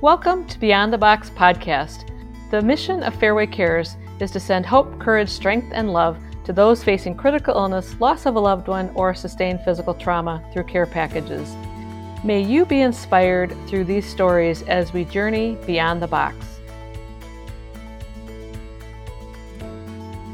Welcome to Beyond the Box podcast. The mission of Fairway Cares is to send hope, courage, strength, and love to those facing critical illness, loss of a loved one, or sustained physical trauma through care packages. May you be inspired through these stories as we journey beyond the box.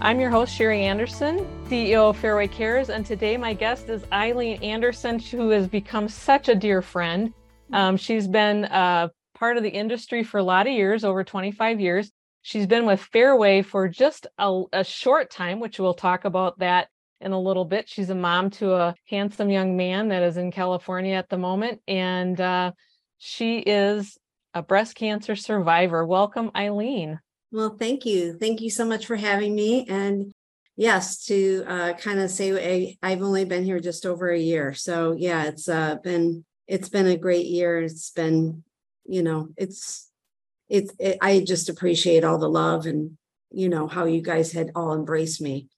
I'm your host, Sherri Anderson, CEO of Fairway Cares, and today my guest is Eileen Anderson, who has become such a dear friend. Um, she's been uh, part of the industry for a lot of years, over 25 years. She's been with Fairway for just a, a short time, which we'll talk about that in a little bit. She's a mom to a handsome young man that is in California at the moment, and uh, she is a breast cancer survivor. Welcome, Eileen. Well, thank you. Thank you so much for having me. And yes, to uh, kind of say I, have only been here just over a year. So yeah, it's uh, been it's been a great year. It's been, you know, it's it's it, I just appreciate all the love and you know how you guys had all embraced me.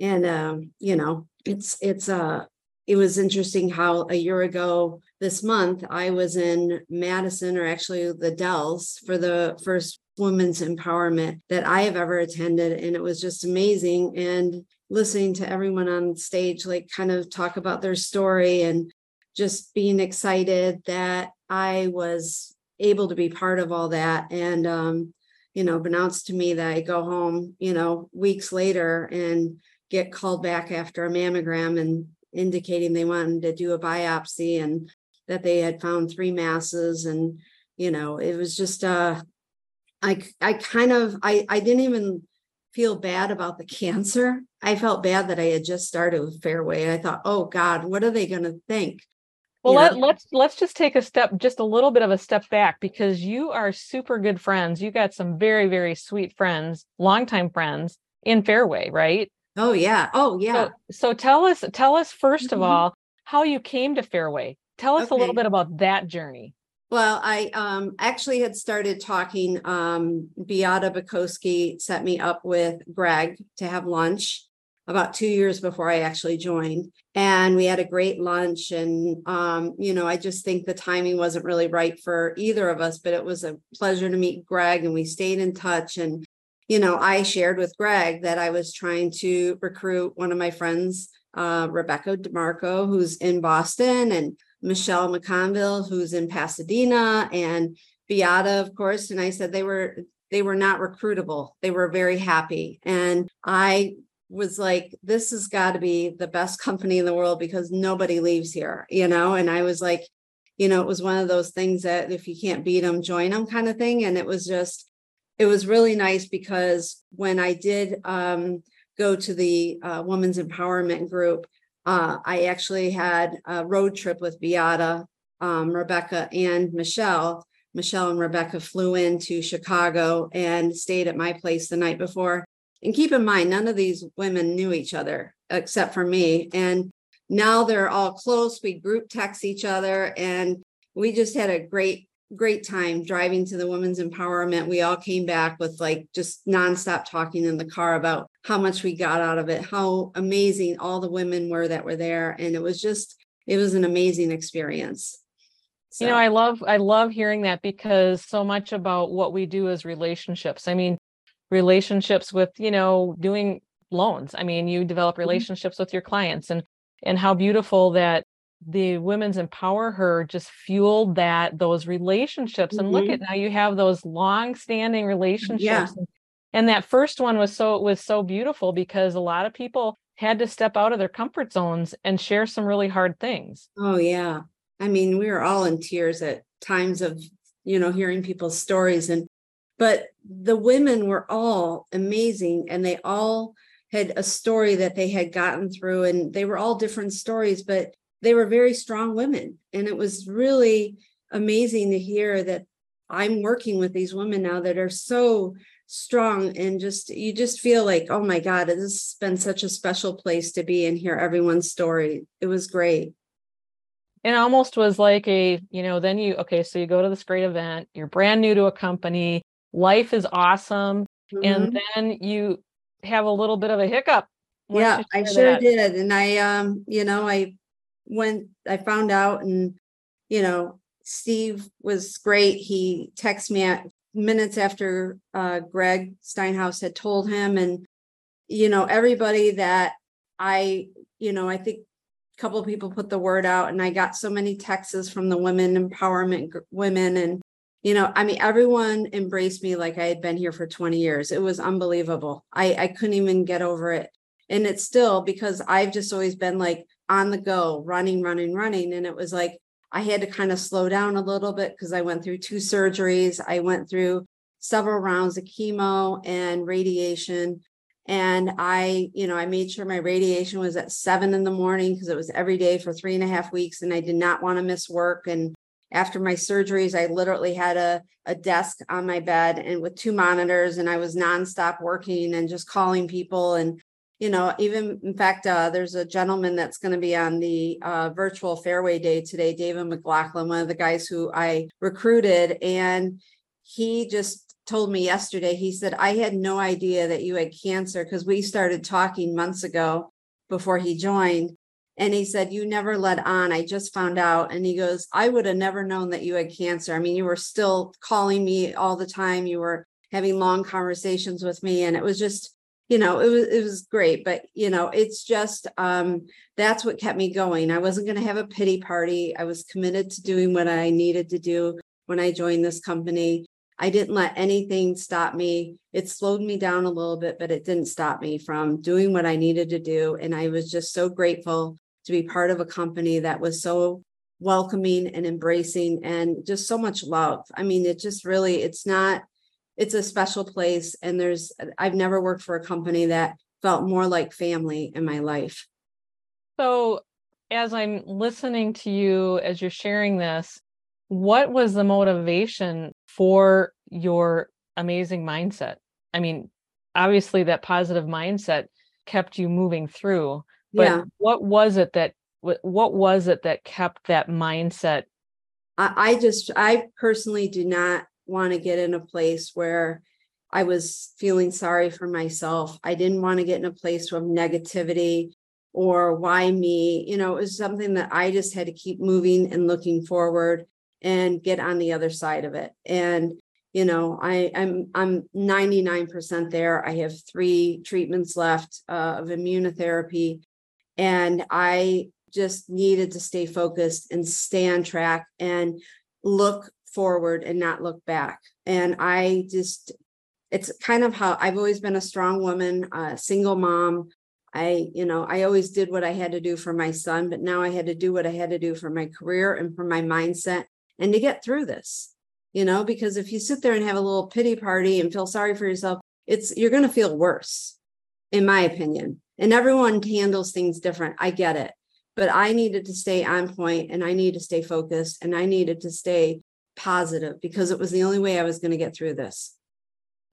And um, you know, it's it's uh it was interesting how a year ago this month I was in Madison or actually the Dells for the first women's empowerment that I have ever attended. And it was just amazing. And listening to everyone on stage, like kind of talk about their story and just being excited that I was able to be part of all that. And, um, you know, announced to me that I go home, you know, weeks later and get called back after a mammogram and indicating they wanted to do a biopsy and that they had found three masses and you know it was just uh I I kind of I I didn't even feel bad about the cancer. I felt bad that I had just started with Fairway. I thought, oh God, what are they going to think? Well, let, let's let's just take a step, just a little bit of a step back, because you are super good friends. You got some very very sweet friends, longtime friends in Fairway, right? Oh yeah, oh yeah. So, so tell us tell us 1st mm-hmm. of all how you came to Fairway. Tell us okay. a little bit about that journey. Well, I um, actually had started talking. Um, Beata Bukowski set me up with Greg to have lunch about two years before I actually joined. And we had a great lunch. And, um, you know, I just think the timing wasn't really right for either of us, but it was a pleasure to meet Greg and we stayed in touch. And, you know, I shared with Greg that I was trying to recruit one of my friends, uh, Rebecca DeMarco, who's in Boston. And Michelle McConville, who's in Pasadena, and Beata, of course. And I said they were they were not recruitable. They were very happy. And I was like, this has got to be the best company in the world because nobody leaves here, you know? And I was like, you know, it was one of those things that if you can't beat them, join them kind of thing. And it was just, it was really nice because when I did um, go to the uh, women's empowerment group, uh, I actually had a road trip with Beata, um, Rebecca, and Michelle. Michelle and Rebecca flew into Chicago and stayed at my place the night before. And keep in mind, none of these women knew each other except for me. And now they're all close. We group text each other and we just had a great great time driving to the women's empowerment. We all came back with like just nonstop talking in the car about how much we got out of it, how amazing all the women were that were there. And it was just, it was an amazing experience. So. You know, I love I love hearing that because so much about what we do is relationships. I mean, relationships with, you know, doing loans. I mean, you develop mm-hmm. relationships mm-hmm. with your clients and and how beautiful that the women's empowerment just fueled that those relationships and mm-hmm. look at now you have those long standing relationships yeah. and, and that first one was so was so beautiful because a lot of people had to step out of their comfort zones and share some really hard things oh yeah i mean we were all in tears at times of you know hearing people's stories and but the women were all amazing and they all had a story that they had gotten through and they were all different stories but they were very strong women. And it was really amazing to hear that I'm working with these women now that are so strong and just you just feel like oh my god this has been such a special place to be and hear everyone's story it was great it almost was like a you know then you okay so you go to this great event you're brand new to a company life is awesome mm-hmm. and then you have a little bit of a hiccup yeah i sure that. did and i um you know i when I found out and, you know, Steve was great. He texted me at minutes after uh, Greg Steinhaus had told him, and you know everybody that I, you know, I think a couple of people put the word out, and I got so many texts from the women empowerment women, and you know, I mean, everyone embraced me like I had been here for 20 years. It was unbelievable. I I couldn't even get over it, and it's still because I've just always been like on the go, running, running, running, and it was like I had to kind of slow down a little bit because I went through two surgeries. I went through several rounds of chemo and radiation. And I, you know, I made sure my radiation was at seven in the morning because it was every day for three and a half weeks. And I did not want to miss work. And after my surgeries, I literally had a, a desk on my bed and with two monitors, and I was nonstop working and just calling people and you know, even in fact, uh, there's a gentleman that's going to be on the uh, virtual fairway day today, David McLaughlin, one of the guys who I recruited. And he just told me yesterday, he said, I had no idea that you had cancer because we started talking months ago before he joined. And he said, You never let on. I just found out. And he goes, I would have never known that you had cancer. I mean, you were still calling me all the time. You were having long conversations with me. And it was just, you know it was it was great but you know it's just um that's what kept me going i wasn't going to have a pity party i was committed to doing what i needed to do when i joined this company i didn't let anything stop me it slowed me down a little bit but it didn't stop me from doing what i needed to do and i was just so grateful to be part of a company that was so welcoming and embracing and just so much love i mean it just really it's not it's a special place and there's I've never worked for a company that felt more like family in my life. So as I'm listening to you as you're sharing this, what was the motivation for your amazing mindset? I mean, obviously that positive mindset kept you moving through, but yeah. what was it that what was it that kept that mindset? I, I just I personally do not want to get in a place where I was feeling sorry for myself. I didn't want to get in a place of negativity or why me. You know, it was something that I just had to keep moving and looking forward and get on the other side of it. And you know, I, I'm I'm 99% there. I have three treatments left uh, of immunotherapy, and I just needed to stay focused and stay on track and look forward and not look back. And I just, it's kind of how I've always been a strong woman, a single mom. I, you know, I always did what I had to do for my son, but now I had to do what I had to do for my career and for my mindset and to get through this, you know, because if you sit there and have a little pity party and feel sorry for yourself, it's, you're going to feel worse, in my opinion. And everyone handles things different. I get it. But I needed to stay on point and I need to stay focused and I needed to stay positive because it was the only way I was going to get through this.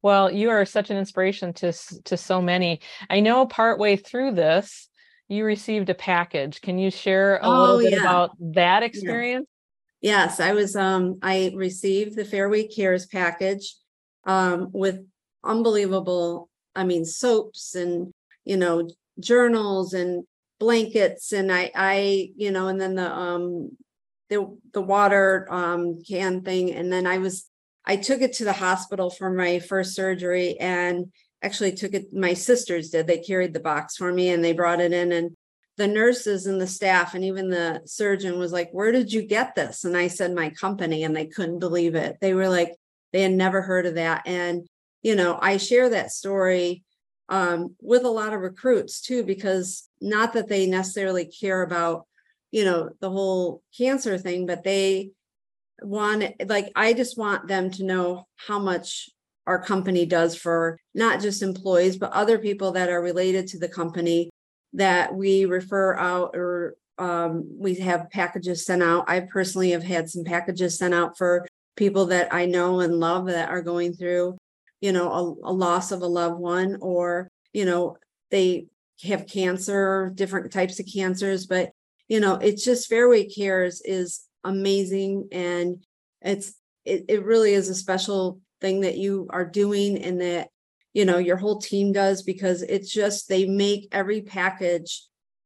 Well, you are such an inspiration to to so many. I know partway through this, you received a package. Can you share a oh, little bit yeah. about that experience? Yeah. Yes, I was um I received the Fairway Cares package um with unbelievable I mean soaps and you know journals and blankets and I I you know and then the um the the water um, can thing, and then I was I took it to the hospital for my first surgery, and actually took it. My sisters did. They carried the box for me, and they brought it in, and the nurses and the staff and even the surgeon was like, "Where did you get this?" And I said, "My company," and they couldn't believe it. They were like, they had never heard of that, and you know, I share that story um, with a lot of recruits too, because not that they necessarily care about you know the whole cancer thing but they want like i just want them to know how much our company does for not just employees but other people that are related to the company that we refer out or um, we have packages sent out. I personally have had some packages sent out for people that i know and love that are going through you know a, a loss of a loved one or you know they have cancer different types of cancers but you know, it's just Fairway Cares is amazing and it's it, it really is a special thing that you are doing and that you know your whole team does because it's just they make every package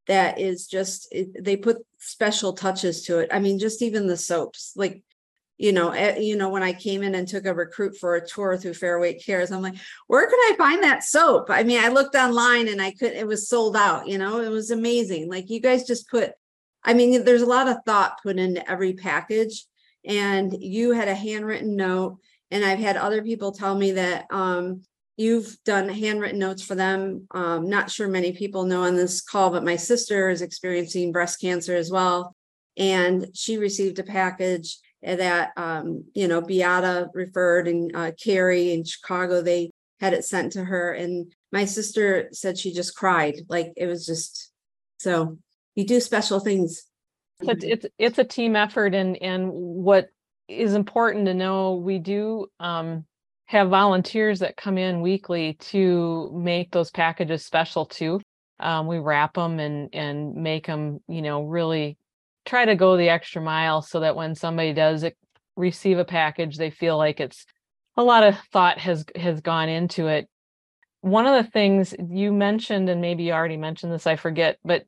that is just it, they put special touches to it. I mean just even the soaps like you know, eh, you know, when I came in and took a recruit for a tour through Fairway Cares, I'm like, where could I find that soap? I mean, I looked online and I could, it was sold out, you know, it was amazing. Like you guys just put, I mean, there's a lot of thought put into every package. And you had a handwritten note. And I've had other people tell me that um, you've done handwritten notes for them. Um, not sure many people know on this call, but my sister is experiencing breast cancer as well. And she received a package that um, you know Beata referred and uh, Carrie in Chicago they had it sent to her and my sister said she just cried like it was just so you do special things. It's it's, it's a team effort and and what is important to know we do um, have volunteers that come in weekly to make those packages special too. Um, we wrap them and and make them you know really try to go the extra mile so that when somebody does receive a package they feel like it's a lot of thought has has gone into it. One of the things you mentioned and maybe you already mentioned this i forget but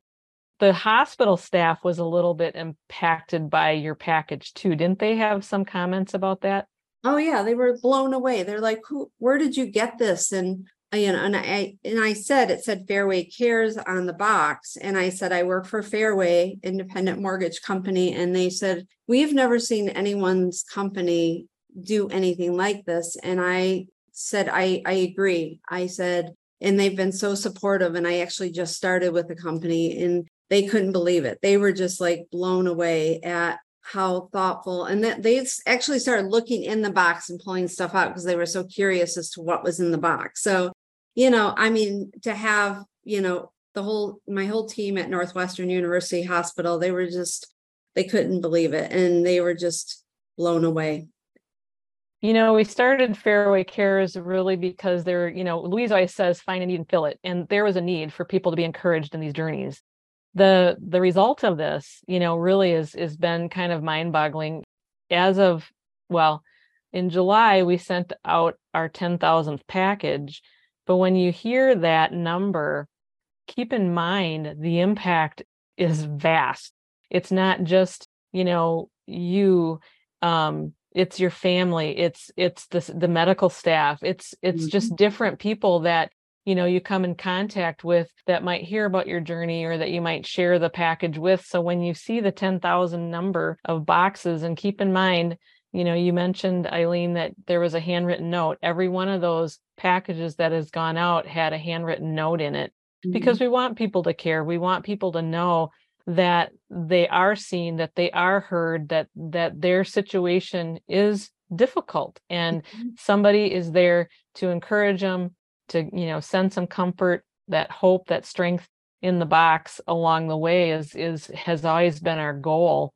the hospital staff was a little bit impacted by your package too. Didn't they have some comments about that? Oh yeah they were blown away. They're like who where did you get this? And you know, and I and I said it said Fairway Cares on the box, and I said I work for Fairway Independent Mortgage Company, and they said we've never seen anyone's company do anything like this, and I said I I agree. I said, and they've been so supportive, and I actually just started with the company, and they couldn't believe it. They were just like blown away at how thoughtful. And that they actually started looking in the box and pulling stuff out because they were so curious as to what was in the box. So you know, I mean, to have, you know, the whole, my whole team at Northwestern University Hospital, they were just, they couldn't believe it. And they were just blown away. You know, we started Fairway Cares really because there, you know, Louise always says find a need and fill it. And there was a need for people to be encouraged in these journeys. The the result of this, you know, really is is been kind of mind-boggling. As of well, in July, we sent out our 10,000th package but when you hear that number, keep in mind the impact is vast. It's not just, you know, you um it's your family, it's it's the the medical staff. It's it's mm-hmm. just different people that you know you come in contact with that might hear about your journey or that you might share the package with so when you see the 10,000 number of boxes and keep in mind you know you mentioned eileen that there was a handwritten note every one of those packages that has gone out had a handwritten note in it mm-hmm. because we want people to care we want people to know that they are seen that they are heard that that their situation is difficult and mm-hmm. somebody is there to encourage them to you know send some comfort that hope that strength in the box along the way is is has always been our goal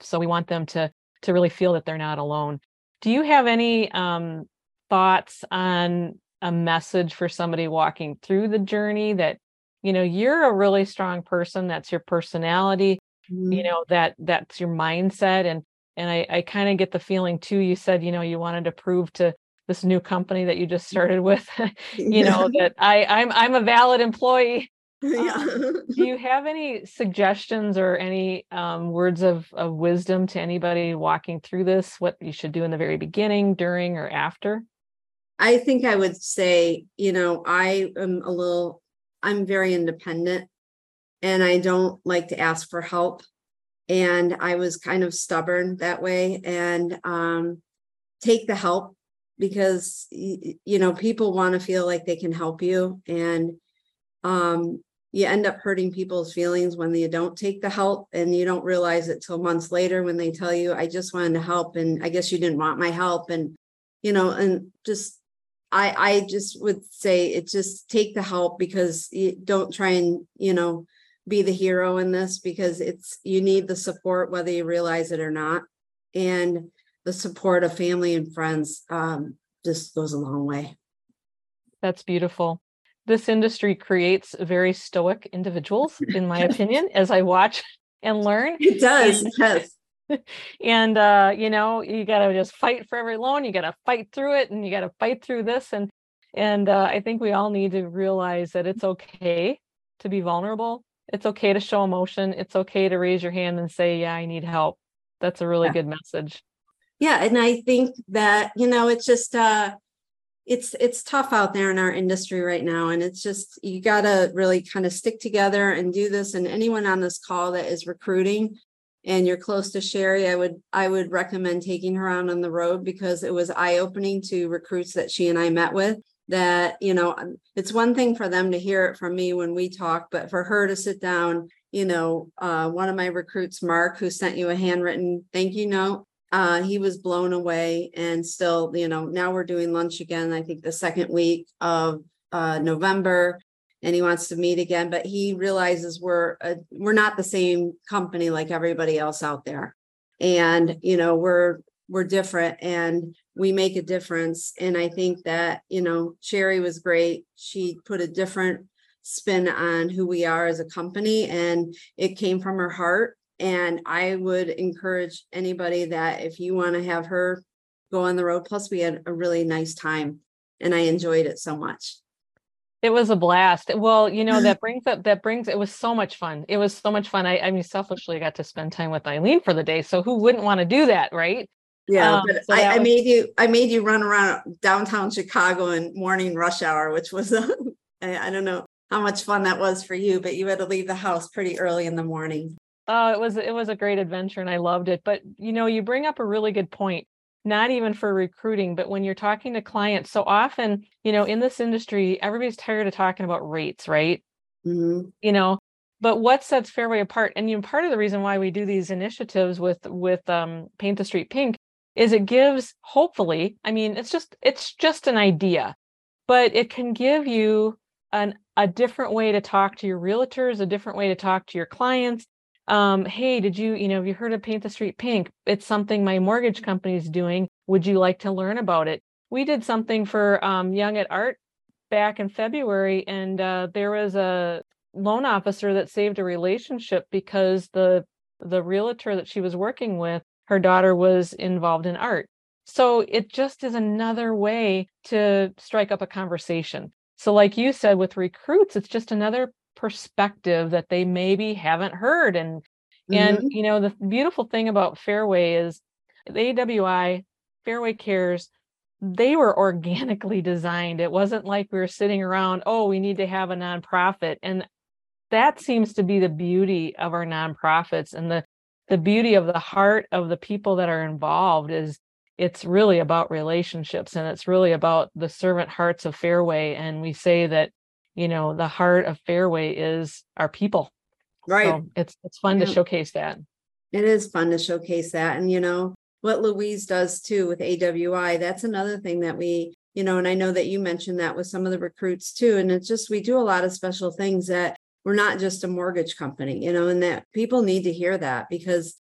so we want them to to really feel that they're not alone. Do you have any um, thoughts on a message for somebody walking through the journey that you know you're a really strong person that's your personality mm-hmm. you know that that's your mindset and and i i kind of get the feeling too you said you know you wanted to prove to this new company that you just started with you know that i i'm i'm a valid employee yeah. Um, do you have any suggestions or any um, words of, of wisdom to anybody walking through this? What you should do in the very beginning, during, or after? I think I would say, you know, I am a little, I'm very independent and I don't like to ask for help. And I was kind of stubborn that way and um, take the help because, you know, people want to feel like they can help you. And um, you end up hurting people's feelings when you don't take the help and you don't realize it till months later when they tell you i just wanted to help and i guess you didn't want my help and you know and just i i just would say it just take the help because you don't try and you know be the hero in this because it's you need the support whether you realize it or not and the support of family and friends um, just goes a long way that's beautiful this industry creates very stoic individuals, in my opinion, as I watch and learn. It does. And, yes. And uh, you know, you gotta just fight for every loan, you gotta fight through it, and you gotta fight through this. And and uh, I think we all need to realize that it's okay to be vulnerable. It's okay to show emotion. It's okay to raise your hand and say, Yeah, I need help. That's a really yeah. good message. Yeah, and I think that, you know, it's just uh it's it's tough out there in our industry right now and it's just you got to really kind of stick together and do this and anyone on this call that is recruiting and you're close to Sherri, I would I would recommend taking her out on the road because it was eye opening to recruits that she and I met with. That you know, it's one thing for them to hear it from me when we talk, but for her to sit down, you know, uh, one of my recruits, Mark, who sent you a handwritten thank you note, uh, he was blown away, and still, you know, now we're doing lunch again. I think the second week of uh, November and he wants to meet again, but he realizes we're a, we're not the same company like everybody else out there. And you know, we're we're different and we make a difference and I think that, you know, Sherri was great. She put a different spin on who we are as a company and it came from her heart and I would encourage anybody that if you want to have her go on the road plus we had a really nice time and I enjoyed it so much. It was a blast. Well, you know, that brings up that brings it was so much fun. It was so much fun. I, I mean, selfishly got to spend time with Eileen for the day. So who wouldn't want to do that, right? Yeah, um, but so I, I was... made you I made you run around downtown Chicago in morning rush hour, which was I I don't know how much fun that was for you, but you had to leave the house pretty early in the morning. Oh, it was it was a great adventure and I loved it. But you know, you bring up a really good point not even for recruiting, but when you're talking to clients, so often, you know, in this industry, everybody's tired of talking about rates, right? Mm-hmm. You know, but what sets Fairway apart? And you know, part of the reason why we do these initiatives with with um, Paint the Street Pink is it gives, hopefully, I mean, it's just it's just an idea, but it can give you an a different way to talk to your realtors, a different way to talk to your clients, um, hey, did you, you know, have you heard of Paint the Street Pink? It's something my mortgage company is doing. Would you like to learn about it? We did something for um, Young at Art back in February, and uh, there was a loan officer that saved a relationship because the the realtor that she was working with, her daughter was involved in art. So it just is another way to strike up a conversation. So, like you said, with recruits, it's just another perspective that they maybe haven't heard and mm-hmm. and you know the beautiful thing about fairway is the awi fairway cares they were organically designed it wasn't like we were sitting around oh we need to have a nonprofit and that seems to be the beauty of our nonprofits and the the beauty of the heart of the people that are involved is it's really about relationships and it's really about the servant hearts of fairway and we say that you know the heart of fairway is our people. Right. So it's it's fun yeah. to showcase that. It is fun to showcase that and you know what louise does too with awi that's another thing that we you know and i know that you mentioned that with some of the recruits too and it's just we do a lot of special things that we're not just a mortgage company you know and that people need to hear that because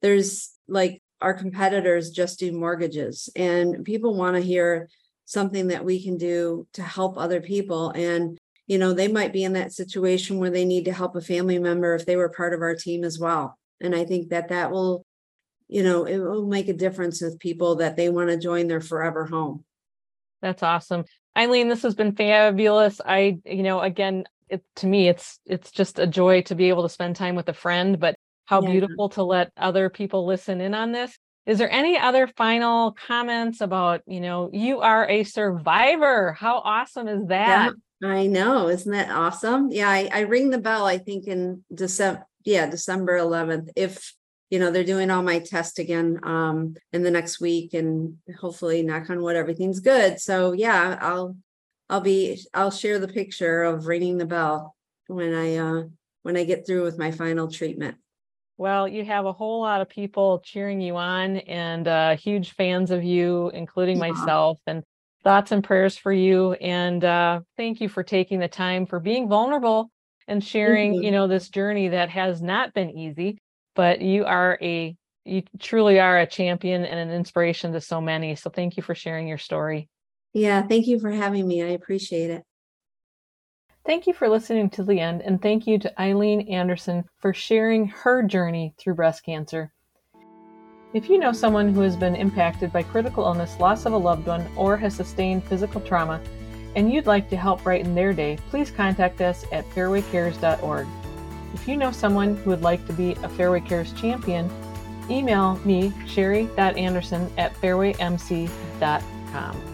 there's like our competitors just do mortgages and people want to hear something that we can do to help other people and you know they might be in that situation where they need to help a family member if they were part of our team as well. And i think that that will you know it will make a difference with people that they want to join their forever home. That's awesome. Eileen this has been fabulous. I you know again it, to me it's it's just a joy to be able to spend time with a friend but how yeah. beautiful to let other people listen in on this is there any other final comments about you know you are a survivor how awesome is that yeah. I know. Isn't that awesome? Yeah, I, I ring the bell, I think in December, yeah, December 11th. If you know they're doing all my tests again um in the next week and hopefully knock on wood everything's good so yeah i'll i'll be i'll share the picture of ringing the bell when i uh when i get through with my final treatment well you have a whole lot of people cheering you on and uh huge fans of you including yeah. myself and thoughts and prayers for you. And uh, thank you for taking the time for being vulnerable and sharing, mm-hmm. you know, this journey that has not been easy, but you are a you truly are a champion and an inspiration to so many. So thank you for sharing your story. Yeah, thank you for having me. I appreciate it. Thank you for listening to the end, and thank you to Eileen Anderson for sharing her journey through breast cancer. If you know someone who has been impacted by critical illness, loss of a loved one, or has sustained physical trauma, and you'd like to help brighten their day, please contact us at fairwaycares.org. If you know someone who would like to be a Fairway Cares champion, email me, sherri.anderson at fairwaymc.com.